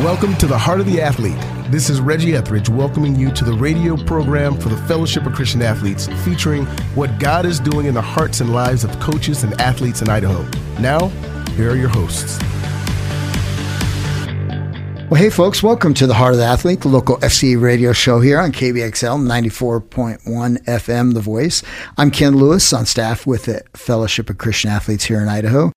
Welcome to the Heart of the Athlete. This is Reggie Etheridge welcoming you to the radio program for the Fellowship of Christian Athletes, featuring what God is doing in the hearts and lives of coaches and athletes in Idaho. Now, here are your hosts. Well, hey, folks, welcome to the Heart of the Athlete, the local FCA radio show here on KBXL 94.1 FM, The Voice. I'm Ken Lewis on staff with the Fellowship of Christian Athletes here in Idaho.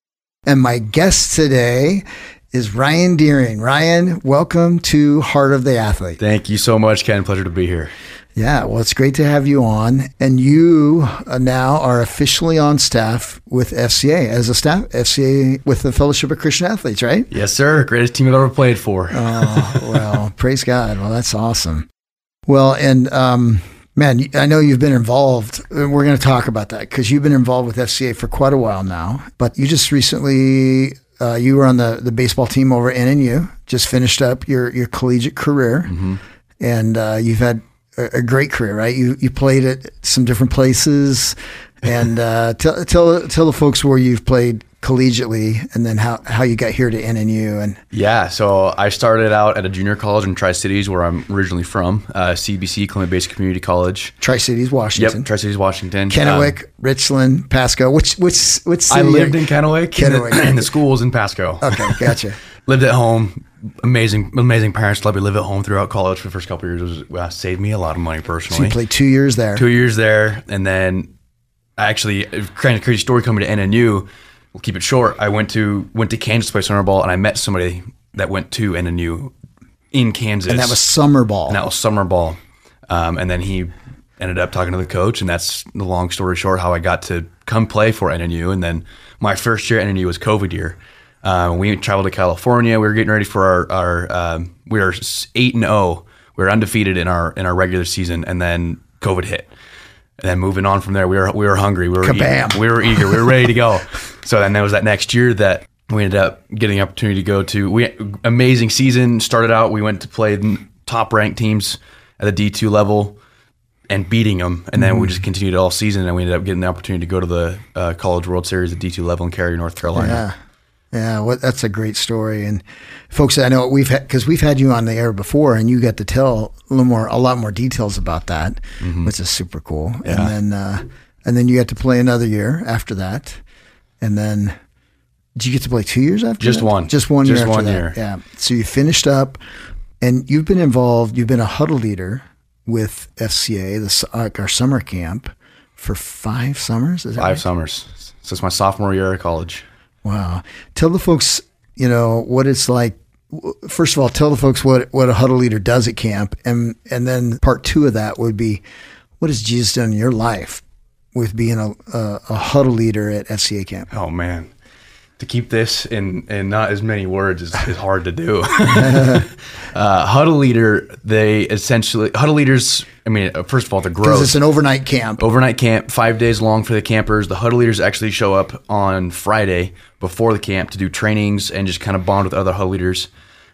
And my guest today is Ryan Dearing. Ryan, welcome to Heart of the Athlete. Thank you so much, Ken. Pleasure to be here. Yeah, well, it's great to have you on. And you uh, now are officially on staff with FCA as a staff FCA with the Fellowship of Christian Athletes, right? Yes, sir. Greatest team I've ever played for. Oh, well, praise God. Well, that's awesome. Well, and um, man, I know you've been involved. We're going to talk about that because you've been involved with FCA for quite a while now. But you just recently uh, you were on the, the baseball team over at NNU, just finished up your, your collegiate career, mm-hmm. and uh, you've had a, great career, right? You you played at some different places, and uh, tell tell tell the folks where you've played collegiately and then how, how you got here to NNU and yeah so I started out at a junior college in Tri-Cities where I'm originally from uh, CBC Columbia Basin Community College. Tri-Cities Washington. Yep Tri-Cities Washington. Kennewick um, Richland Pasco. Which which which I lived in Kennewick Kennewick and the, and the school was in Pasco. Okay gotcha. Lived at home amazing amazing parents let me live at home throughout college for the first couple years it was, uh, saved me a lot of money personally so you played two years there two years there and then I actually kind of crazy story coming to NNU we'll keep it short. I went to went to Kansas to play summer ball, and I met somebody that went to NNU in Kansas, and that was summer ball. And that was summer ball, um, and then he ended up talking to the coach, and that's the long story short how I got to come play for NNU. And then my first year at NNU was COVID year. Uh, we traveled to California. We were getting ready for our, our um, we were eight and zero. Oh. We were undefeated in our in our regular season, and then COVID hit. And then moving on from there, we were we were hungry. We were Kabam. eager. we were eager. We were ready to go. So then there was that next year that we ended up getting the opportunity to go to. We amazing season started out. We went to play top ranked teams at the D two level and beating them, and then mm. we just continued all season. And we ended up getting the opportunity to go to the uh, College World Series at D two level in Cary, North Carolina. Yeah. Yeah, well, that's a great story, and folks, I know we've had because we've had you on the air before, and you got to tell a little more, a lot more details about that, mm-hmm. which is super cool. Yeah. And then, uh, and then you got to play another year after that, and then did you get to play two years after? Just that? one. Just one Just year. one year. Yeah. So you finished up, and you've been involved. You've been a huddle leader with FCA, the uh, our summer camp, for five summers. five right? summers since my sophomore year of college. Wow. Tell the folks, you know, what it's like. First of all, tell the folks what, what a huddle leader does at camp. And, and then part two of that would be what has Jesus done in your life with being a, a, a huddle leader at FCA camp? Oh, man to keep this in, in not as many words is, is hard to do. uh, huddle leader, they essentially huddle leaders. I mean, uh, first of all, the growth. Because it's an overnight camp. Overnight camp, five days long for the campers. The huddle leaders actually show up on Friday before the camp to do trainings and just kind of bond with other huddle leaders.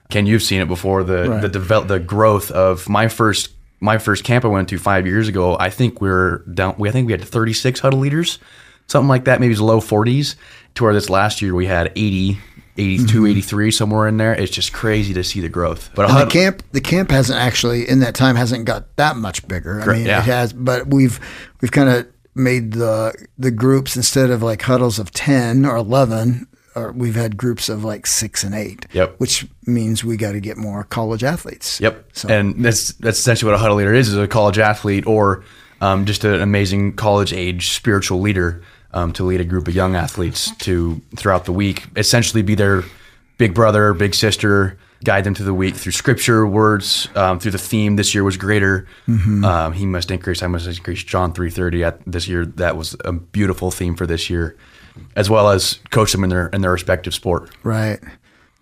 Ken, you've seen it before. The right. the develop the growth of my first my first camp I went to five years ago. I think we we're down. We I think we had 36 huddle leaders, something like that, maybe it's low 40s to where this last year we had 80 82 mm-hmm. 83 somewhere in there it's just crazy to see the growth but the camp the camp hasn't actually in that time hasn't got that much bigger i mean yeah. it has but we've we've kind of made the the groups instead of like huddles of 10 or 11 or we've had groups of like six and eight. Yep. Which means we got to get more college athletes. Yep. So. And that's that's essentially what a huddle leader is: is a college athlete or um, just an amazing college age spiritual leader um, to lead a group of young athletes to throughout the week, essentially be their big brother, big sister, guide them through the week through scripture, words, um, through the theme. This year was greater. Mm-hmm. Um, he must increase. I must increase. John three thirty. At this year, that was a beautiful theme for this year, as well as coach them in their in their respective sport. Right.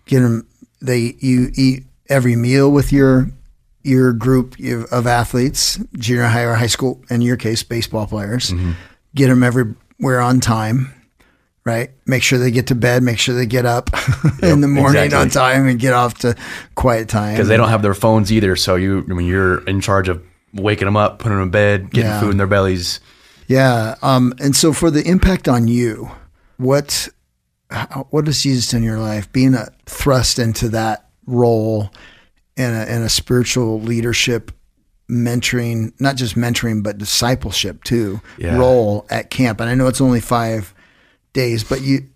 Get them. They you eat every meal with your your group of athletes, junior high or high school. In your case, baseball players. Mm-hmm. Get them every we're on time, right? Make sure they get to bed, make sure they get up yep, in the morning exactly. on time and get off to quiet time. Because they don't have their phones either. So you, when I mean, you're in charge of waking them up, putting them in bed, getting yeah. food in their bellies. Yeah. Um, and so for the impact on you, what, what does Jesus in your life being a thrust into that role in a, in a spiritual leadership mentoring, not just mentoring, but discipleship too, Yeah. role at camp. And I know it's only five days, but you,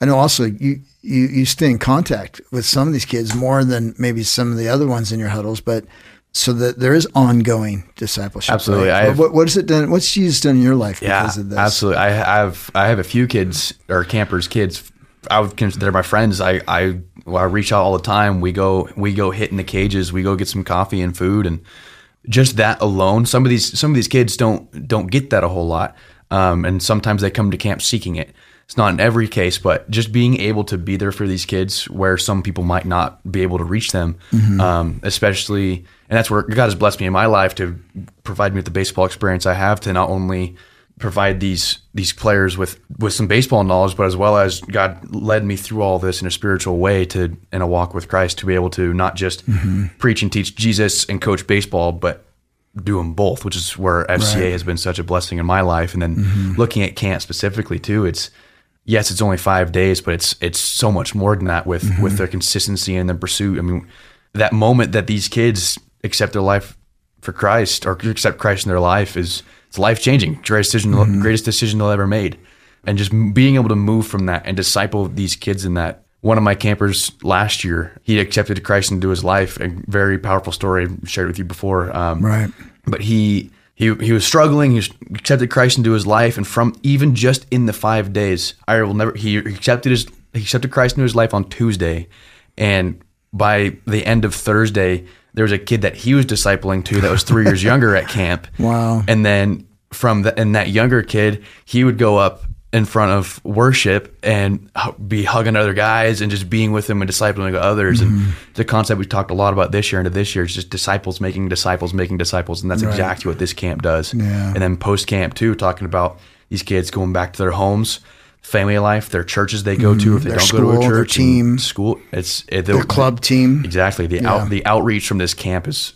I know also you, you, you stay in contact with some of these kids more than maybe some of the other ones in your huddles, but so that there is ongoing discipleship. Absolutely. right? What, what has it done? What's Jesus done in your life Yeah, because of this? absolutely. I have I have a few kids or campers, kids. I would consider my friends. I I, well, I reach out all the time. We go we go hit in the cages. We go get some coffee and food, and just that alone. Some of these some of these kids don't don't get that a whole lot, um, and sometimes they come to camp seeking it. It's not in every case, but just being able to be there for these kids where some people might not be able to reach them, um, especially, and that's where God has blessed me in my life to provide me with the baseball experience I have to not only provide these these players with with some baseball knowledge, but as well as God led me through all this in a spiritual way to in a walk with Christ to be able to not just mm-hmm. preach and teach Jesus and coach baseball, but do them both, which is where FCA has been such a blessing in my life. And then mm-hmm. looking at camp specifically too, it's yes, it's only five days, but it's it's so much more than that with with mm-hmm. their consistency and their pursuit. I mean, that moment that these kids accept their life for Christ or accept Christ in their life is it's life changing. Greatest decision, greatest decision they'll ever made, and just being able to move from that and disciple these kids in that. One of my campers last year, he accepted Christ into his life. A very powerful story I shared with you before. Um, Right. but he he he was struggling. He accepted Christ into his life, and from even just in the five days, I will never. He accepted his he accepted Christ into his life on Tuesday, and by the end of Thursday, there was a kid that he was discipling to that was three years younger at camp. Wow. And then from the, and that younger kid, he would go up in front of worship and be hugging other guys and just being with them and discipling others. Mm-hmm. And the concept we talked a lot about this year into this year is just disciples making disciples making disciples, and that's exactly what this camp does. Yeah. And then post camp too, talking about these kids going back to their homes. Family life, their churches they go to, if they Mm-hmm. Their don't go to school, a their church, and team. school. It's it, Their club team. Exactly. The Yeah. out the outreach from this camp is.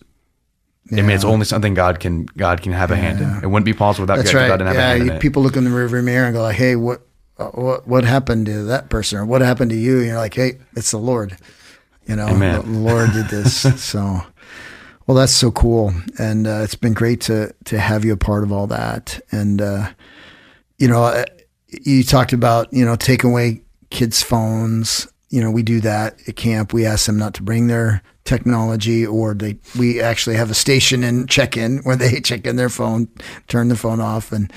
I mean, it's only something God can God can have a hand in. It wouldn't be possible without That's God, right. God didn't have a Yeah, hand in it. people look in the rearview mirror and go like, "Hey, what, uh, what, what happened to that person, or what happened to you?" And you're like, "Hey, it's the Lord." You know, Amen. the Lord did this. so, well, that's so cool, and uh, it's been great to to have you a part of all that. And uh, you know, you talked about you know taking away kids' phones. You know, we do that at camp. We ask them not to bring their technology, or they we actually have a station and check-in where they check in their phone, turn the phone off, and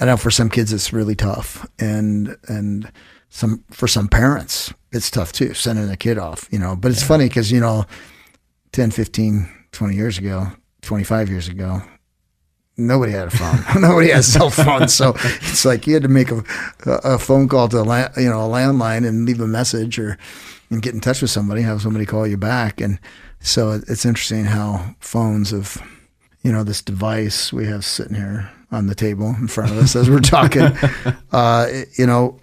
I know for some kids it's really tough, and and some for some parents it's tough too, sending a kid off. You know, but it's funny because you know, 10, 15, 20 years ago, 25 years ago, nobody had a phone. nobody had cell phones, So it's like you had to make a, a phone call to a la- you know a landline and leave a message or and get in touch with somebody, have somebody call you back. And so it's interesting how phones have you know this device we have sitting here on the table in front of us as we're talking. uh, you know,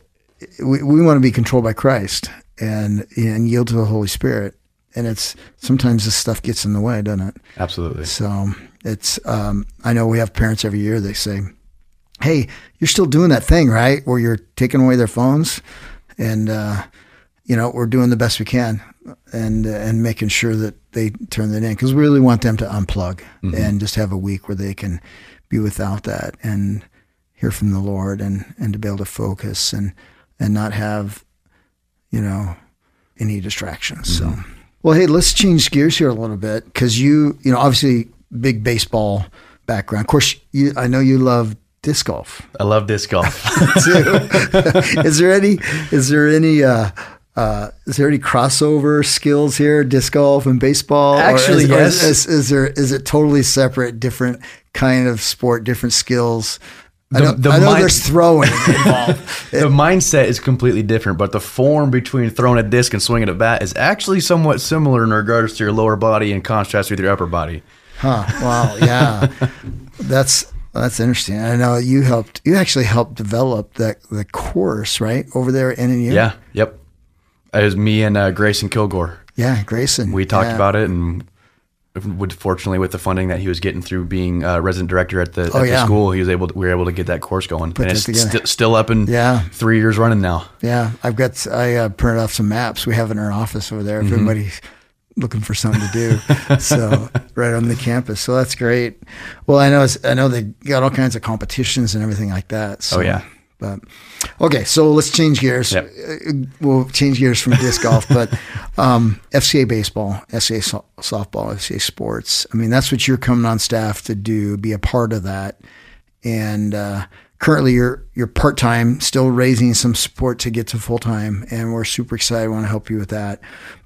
we we want to be controlled by Christ and and yield to the Holy Spirit. And it's sometimes this stuff gets in the way, doesn't it? Absolutely. So it's um, I know we have parents every year. They say, "Hey, you're still doing that thing, right? Where you're taking away their phones, and uh, you know we're doing the best we can, and uh, and making sure that they turn that in because we really want them to unplug and just have a week where they can be without that and hear from the Lord and and to be able to focus and and not have you know any distractions. So, well, hey, let's change gears here a little bit because you, you know, obviously big baseball background. Of course, you, I know you love disc golf I love disc golf. too. is there any? Is there any? Uh, uh, is there any crossover skills here, disc golf and baseball? Or Actually, is, or is- Is, is there? Is it totally separate, different kind of sport, different skills? I The- know, the I know mind- there's throwing involved. the mindset is completely different, but the form between throwing a disc and swinging a bat is actually somewhat similar in regards to your lower body in contrast with your upper body. Huh. Wow. Yeah. that's that's interesting. I know you helped. You actually helped develop that the course right over there at NNU. Yeah. Yep. It was me and uh, Grayson Kilgore. Yeah, Grayson. We talked Yeah. about it and would fortunately with the funding that he was getting through being uh, resident director at the, at Oh, the yeah. school, he was able to, we were able to get that course going. Put and it's st- still up and Yeah. three years running now. Yeah, I've got. I uh, printed off some maps we have in our office over there. If Mm-hmm. everybody looking for something to do. so right on the campus. So that's great. Well, I know I know they got all kinds of competitions and everything like that. So, oh yeah. But okay, so let's change gears. Yep. Uh, We'll change gears from disc golf, but um, FCA baseball, FCA so- softball, FCA sports. I mean, that's what you're coming on staff to do, be a part of that. And uh, currently, you're you're part time, still raising some support to get to full time, and we're super excited. Want to help you with that.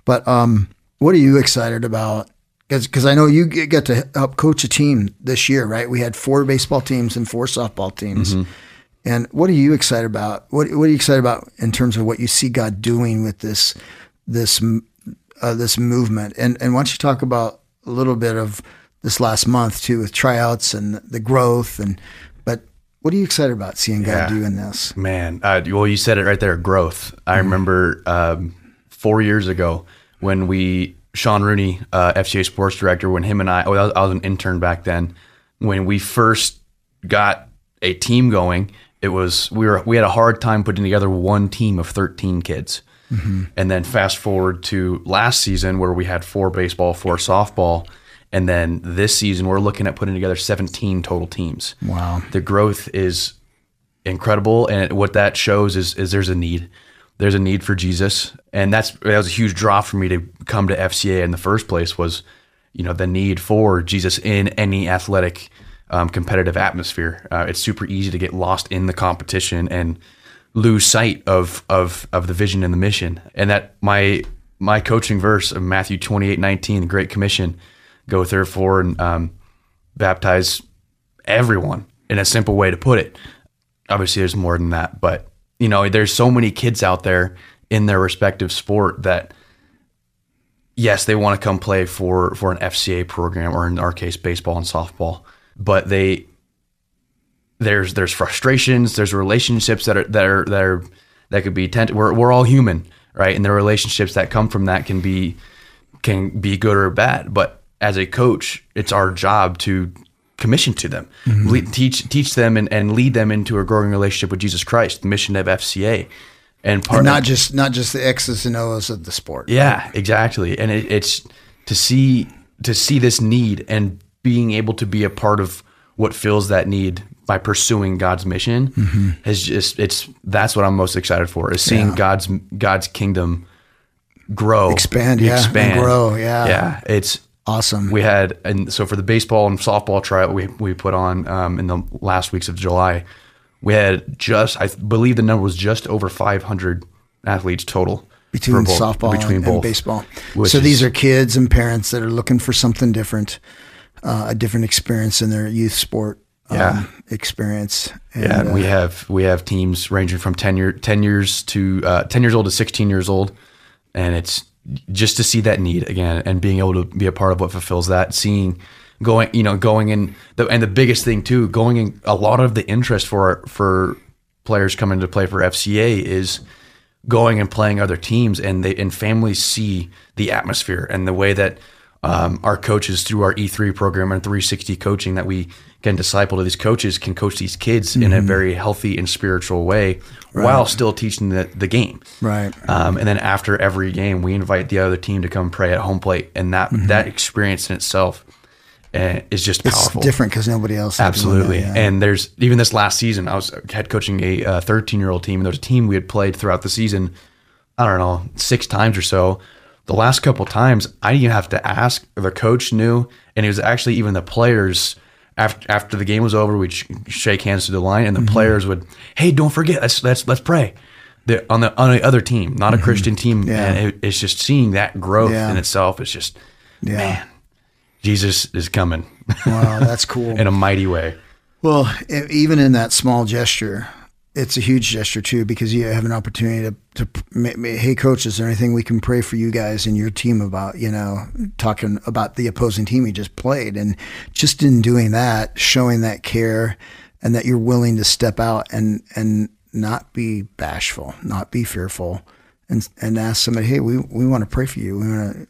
But um, what are you excited about? Because I know you get get to help coach a team this year, right? We had four baseball teams and four softball teams. And what are you excited about? What What are you excited about in terms of what you see God doing with this this uh, this movement? And and why don't you talk about a little bit of this last month too, with tryouts and the growth and but what are you excited about seeing God Yeah. doing this? Man, uh, well, you said it right there, growth. I remember um, four years ago when we, Sean Rooney, uh, FCA sports director, when him and I, oh, I was, I was an intern back then, when we first got a team going, it was we were we had a hard time putting together one team of 13 kids. Mm-hmm. And then fast forward to last season where we had four baseball, four softball, and then this season we're looking at putting together 17 total teams. Wow. The growth is incredible and what that shows is is there's a need there's a need for Jesus and that's that was a huge draw for me to come to FCA in the first place was you know the need for Jesus in any athletic um, competitive atmosphere. Uh, it's super easy to get lost in the competition and lose sight of of of the vision and the mission. And that my my coaching verse of Matthew 28 19 the great commission go therefore and um, baptize everyone in a simple way to put it. Obviously, there's more than that, but you know, there's so many kids out there in their respective sport that, yes, they want to come play for for an FCA program or in our case, baseball and softball, but they there's there's frustrations, there's relationships that are that are that are that could be tent. We're we're all human, right? And the relationships that come from that can be can be good or bad. But as a coach, it's our job to commission to them, mm-hmm. lead, teach teach them, and, and lead them into a growing relationship with Jesus Christ, the mission of FCA, and part And not just not just the X's and O's of the sport. yeah, exactly. And it, it's to see to see this need and being able to be a part of what fills that need by pursuing God's mission is just it's that's what I'm most excited for is seeing Yeah. God's God's kingdom grow, Expand, yeah, and expand, grow, yeah. yeah. It's Awesome. we had and so for the baseball and softball tryout we we put on um, in the last weeks of July, we had just I believe the number was just over 500 athletes total between both- softball between and, both and baseball. So these is- are kids and parents that are looking for something different, uh, a different experience in their youth sport um, Yeah. experience. And, Yeah, and we uh, have we have teams ranging from ten year ten years to uh, ten years old to sixteen years old, and it's just to see that need again and being able to be a part of what fulfills that. Seeing going, you know, going in the and the biggest thing too, going in a lot of the interest for for players coming to play for FCA is going and playing other teams, and they and families see the atmosphere and the way that um, our coaches through our E3 program and 360 coaching that we can disciple to these coaches can coach these kids in a very healthy and spiritual way while still teaching the, the game. Right. Um, and then after every game, we invite the other team to come pray at home plate, and that that experience in itself uh, is just Mm-hmm. It's powerful. different because nobody else. Absolutely. that, yeah. And there's even this last season, I was head coaching a 13 year old team, and there's a team we had played throughout the season. I don't know, six times or so. The last couple times, I didn't even have to ask. The coach knew, and it was actually even the players. After after the game was over, we'd sh- shake hands to the line, Mm-hmm. and the players would, "Hey, don't forget, let's let's let's pray." The, on the on the other team, not a Christian team, Mm-hmm. Yeah. and it, it's just seeing that growth Yeah. in itself. It's just, Yeah. man, Jesus is coming wow, that's cool. in a mighty way. Well, even in that small gesture, it's a huge gesture too because you have an opportunity to, to hey coach, is there anything we can pray for you guys and your team about? You know, talking about the opposing team you just played, and just in doing that, showing that care and that you're willing to step out and and not be bashful, not be fearful, and and ask somebody, hey, we we want to pray for you. We want to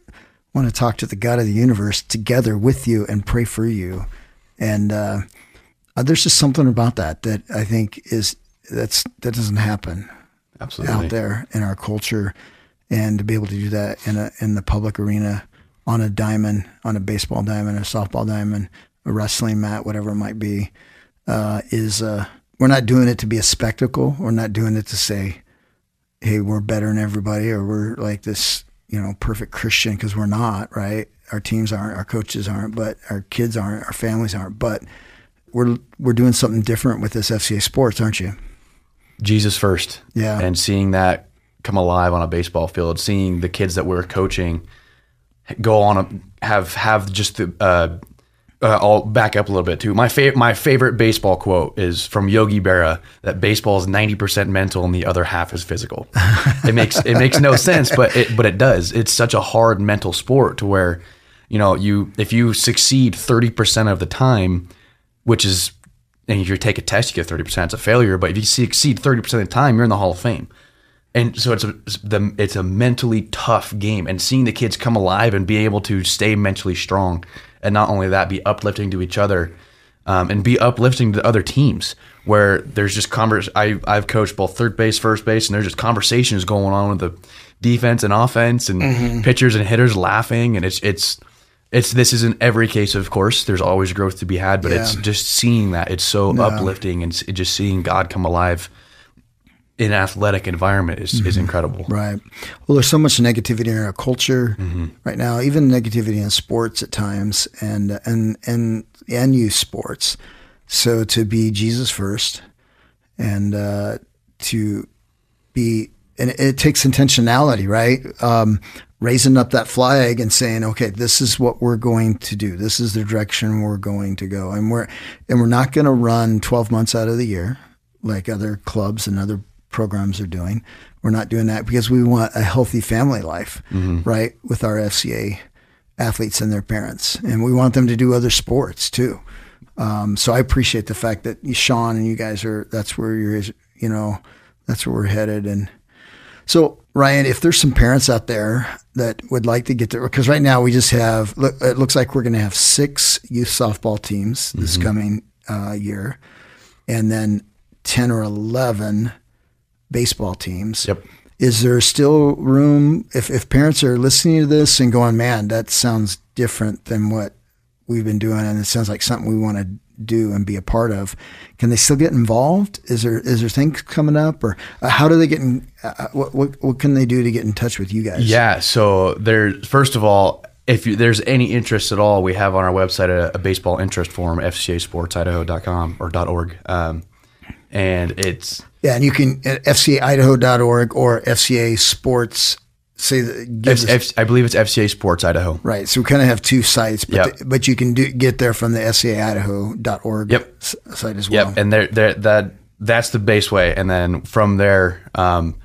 want to talk to the God of the universe together with you and pray for you, and. uh uh, there's just something about that that I think is that's that doesn't happen Absolutely. out there in our culture, and to be able to do that in a in the public arena on a diamond, on a baseball diamond, a softball diamond, a wrestling mat, whatever it might be, uh, is uh, we're not doing it to be a spectacle. We're not doing it to say, hey, we're better than everybody or we're like this, you know, perfect Christian because we're not, right? Our teams aren't, our coaches aren't, but our kids aren't, our families aren't. But we're we're doing something different with this FCA sports, aren't you? Jesus first. Yeah. And seeing that come alive on a baseball field, seeing the kids that we're coaching go on a have have just the uh, uh, I'll back up a little bit too. My favorite my favorite baseball quote is from Yogi Berra that baseball is ninety percent mental and the other half is physical. it makes it makes no sense, but it but it does. It's such a hard mental sport to where you know you if you succeed thirty percent of the time, which is and if you take a test, you get thirty percent. It's a failure, but if you succeed thirty percent of the time, you're in the Hall of Fame. And so it's a it's the it's a mentally tough game, and seeing the kids come alive and be able to stay mentally strong, and not only that, be uplifting to each other, um, and be uplifting to other teams. Where there's just convers. I I've coached both third base, first base, and there's just conversations going on with the defense and offense, and pitchers and hitters laughing, and it's it's it's this is in every case, of course. There's always growth to be had, but it's just seeing that it's so uplifting and just seeing God come alive in an athletic environment is, is incredible. Right. Well, there's so much negativity in our culture right now, even negativity in sports at times, and and and and youth sports. So to be Jesus first, and uh, to be, and it, it takes intentionality, right? Um, raising up that flag and saying, okay, this is what we're going to do. This is the direction we're going to go, and we're and we're not going to run 12 months out of the year like other clubs and other programs are doing. We're not doing that because we want a healthy family life, right, with our FCA athletes and their parents, and we want them to do other sports too. Um, so I appreciate the fact that Sean and you guys are. That's where you're. You know, that's where we're headed. And so Ryan, if there's some parents out there that would like to get there, because right now we just have. It looks like we're going to have six youth softball teams this coming uh, year, and then ten or eleven baseball teams. Yep. Is there still room if, if parents are listening to this and going, man, that sounds different than what we've been doing and it sounds like something we want to do and be a part of. Can they still get involved? Is there is there things coming up or uh, how do they get in uh, what, what what can they do to get in touch with you guys? Yeah. So there, first of all, if you, there's any interest at all, we have on our website a, a baseball interest form, fcasportsidaho.com or .org. Um, and it's Yeah, and you can at fcaidaho.org or FCA Sports say that F, F, I believe it's FCA Sports Idaho. Right. So we kind of have two sites, but Yep. the- but you can do, get there from the fcaidaho.org Yep. s- site as well. Yep, and there, there, that that's the base way, and then from there, um,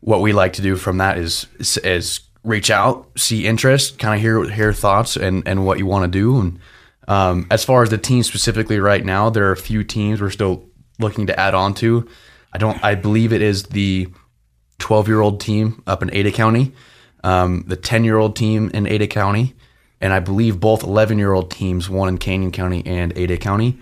what we like to do from that is is, is reach out, see interest, kind of hear hear thoughts, and and what you want to do. And um, as far as the team specifically, right now, there are a few teams we're still looking to add on to. I don't. I believe it is the 12 year old team up in Ada County, um, the 10 year old team in Ada County, and I believe both 11 year old teams, one in Canyon County and Ada County.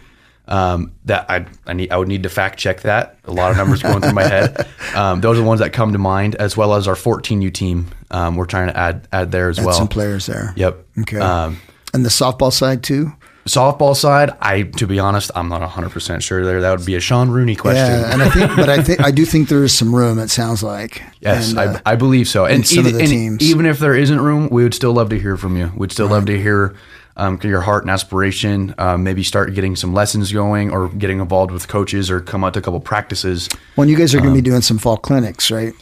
Um, that I, I need I would need to fact check that. A lot of numbers going through my head. Um, those are the ones that come to mind, as well as our 14U team. Um, we're trying to add add there as Had well. some players there. Yep. Okay. Um, and the softball side too. Softball side, I to be honest, I'm not 100 percent sure. There, that would be a Sean Rooney question. Yeah, and I think, but I think I do think there is some room. It sounds like. Yes, And, uh, I, I believe so. And, some of even, the teams. even if there isn't room, we would still love to hear from you. We'd still love to hear um, your heart and aspiration. Um, maybe start getting some lessons going, or getting involved with coaches, or come out to a couple practices. when you guys are going Um, to be doing some fall clinics, right?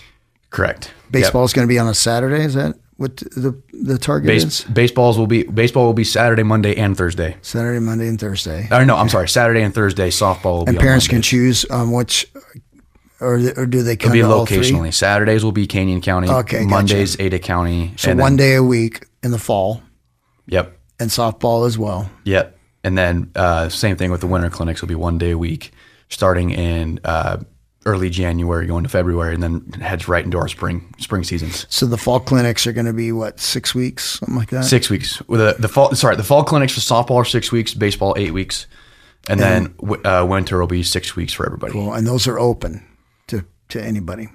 Correct. Baseball is going to be on a Saturday. Is that what the the target Base, is? baseballs will be baseball will be Saturday, Monday, and Thursday. Saturday, Monday, and Thursday. Or no, I'm sorry, Saturday and Thursday. Softball will be And parents can choose um, which, or, or do they come It'll be to all three? locationally. Saturdays will be Canyon County. Okay, gotcha. Mondays Ada County. So one then- day a week in the fall, Yep. and softball as well. Yep. And then uh, same thing with the winter clinics will be one day a week, starting in uh, early January, going to February, and then heads right into our spring spring seasons. So the fall clinics are going to be what six weeks, something like that. Six weeks. With the, the fall, sorry, the fall clinics for softball are six weeks, baseball eight weeks, and then w- uh, winter will be six weeks for everybody. Cool. and those are open to to anybody.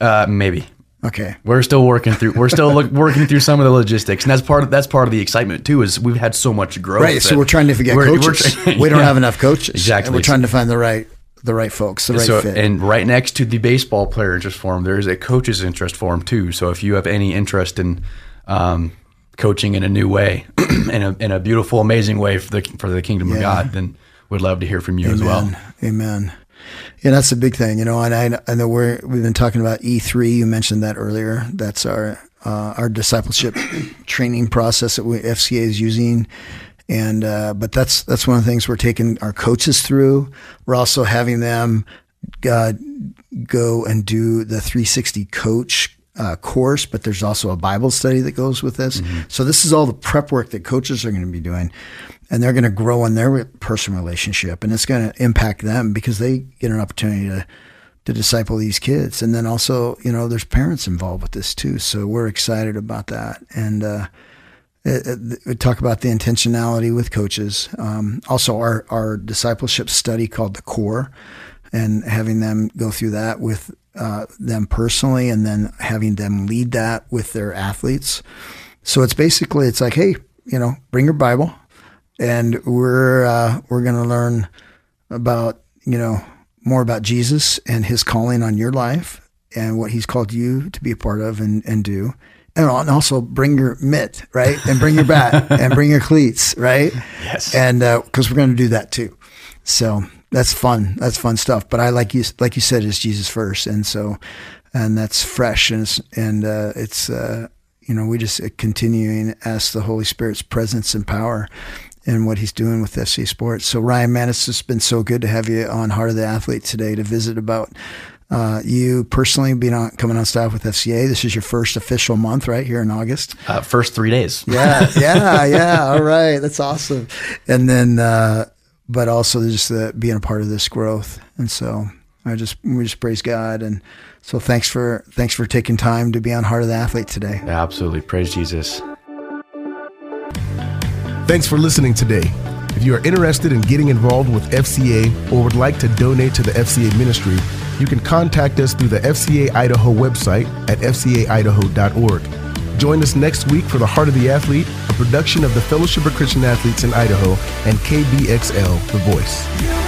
Uh, maybe. Okay. We're still working through. We're still look, working through some of the logistics, and that's part of that's part of the excitement too. Is we've had so much growth. Right. So we're trying to get coaches. we're- we don't yeah. have enough coaches. Exactly. And we're trying to find the right the right folks, the right so, fit. and right next to the baseball player interest form, there is a coach's interest form too. So if you have any interest in um, coaching in a new way, in a in a beautiful, amazing way for the for the kingdom of God, then we'd love to hear from you as well. Amen. Amen. Yeah, that's a big thing, you know. And I, I know we're we've been talking about E three. You mentioned that earlier. That's our uh, our discipleship training process that we, FCA is using. And uh, but that's that's one of the things we're taking our coaches through. We're also having them uh, go and do the 360 coach uh, course, but there's also a Bible study that goes with this. So this is all the prep work that coaches are going to be doing, and they're going to grow in their personal relationship, and it's going to impact them because they get an opportunity to to disciple these kids, and then also you know there's parents involved with this too. So we're excited about that, and. Uh, it, it, talk about the intentionality with coaches. Um, also, our, our discipleship study called the Core, and having them go through that with uh, them personally, and then having them lead that with their athletes. So it's basically it's like, hey, you know, bring your Bible, and we're uh, we're going to learn about you know more about Jesus and His calling on your life and what He's called you to be a part of and, and do and also bring your mitt, right? And bring your bat and bring your cleats, right? Yes. And because we're going to do that too. So that's fun. That's fun stuff. But I like you, like you said, it's Jesus first, and so, and that's fresh, and it's, and uh, it's uh, you know we just continuing as the Holy Spirit's presence and power. And what he's doing with FC Sports. So Ryan, man, it's just been so good to have you on Heart of the Athlete today to visit about uh, you personally being on coming on staff with FCA. This is your first official month, right here in August. Uh, first three days. Yeah, yeah, yeah. All right, that's awesome. And then, uh, but also just uh, being a part of this growth. And so I just we just praise God. And so thanks for thanks for taking time to be on Heart of the Athlete today. Yeah, absolutely. Praise Jesus. Thanks for listening today. If you are interested in getting involved with FCA or would like to donate to the FCA ministry, you can contact us through the FCA Idaho website at fcaidaho.org. Join us next week for the Heart of the Athlete, a production of the Fellowship of Christian Athletes in Idaho and KBXL, The Voice.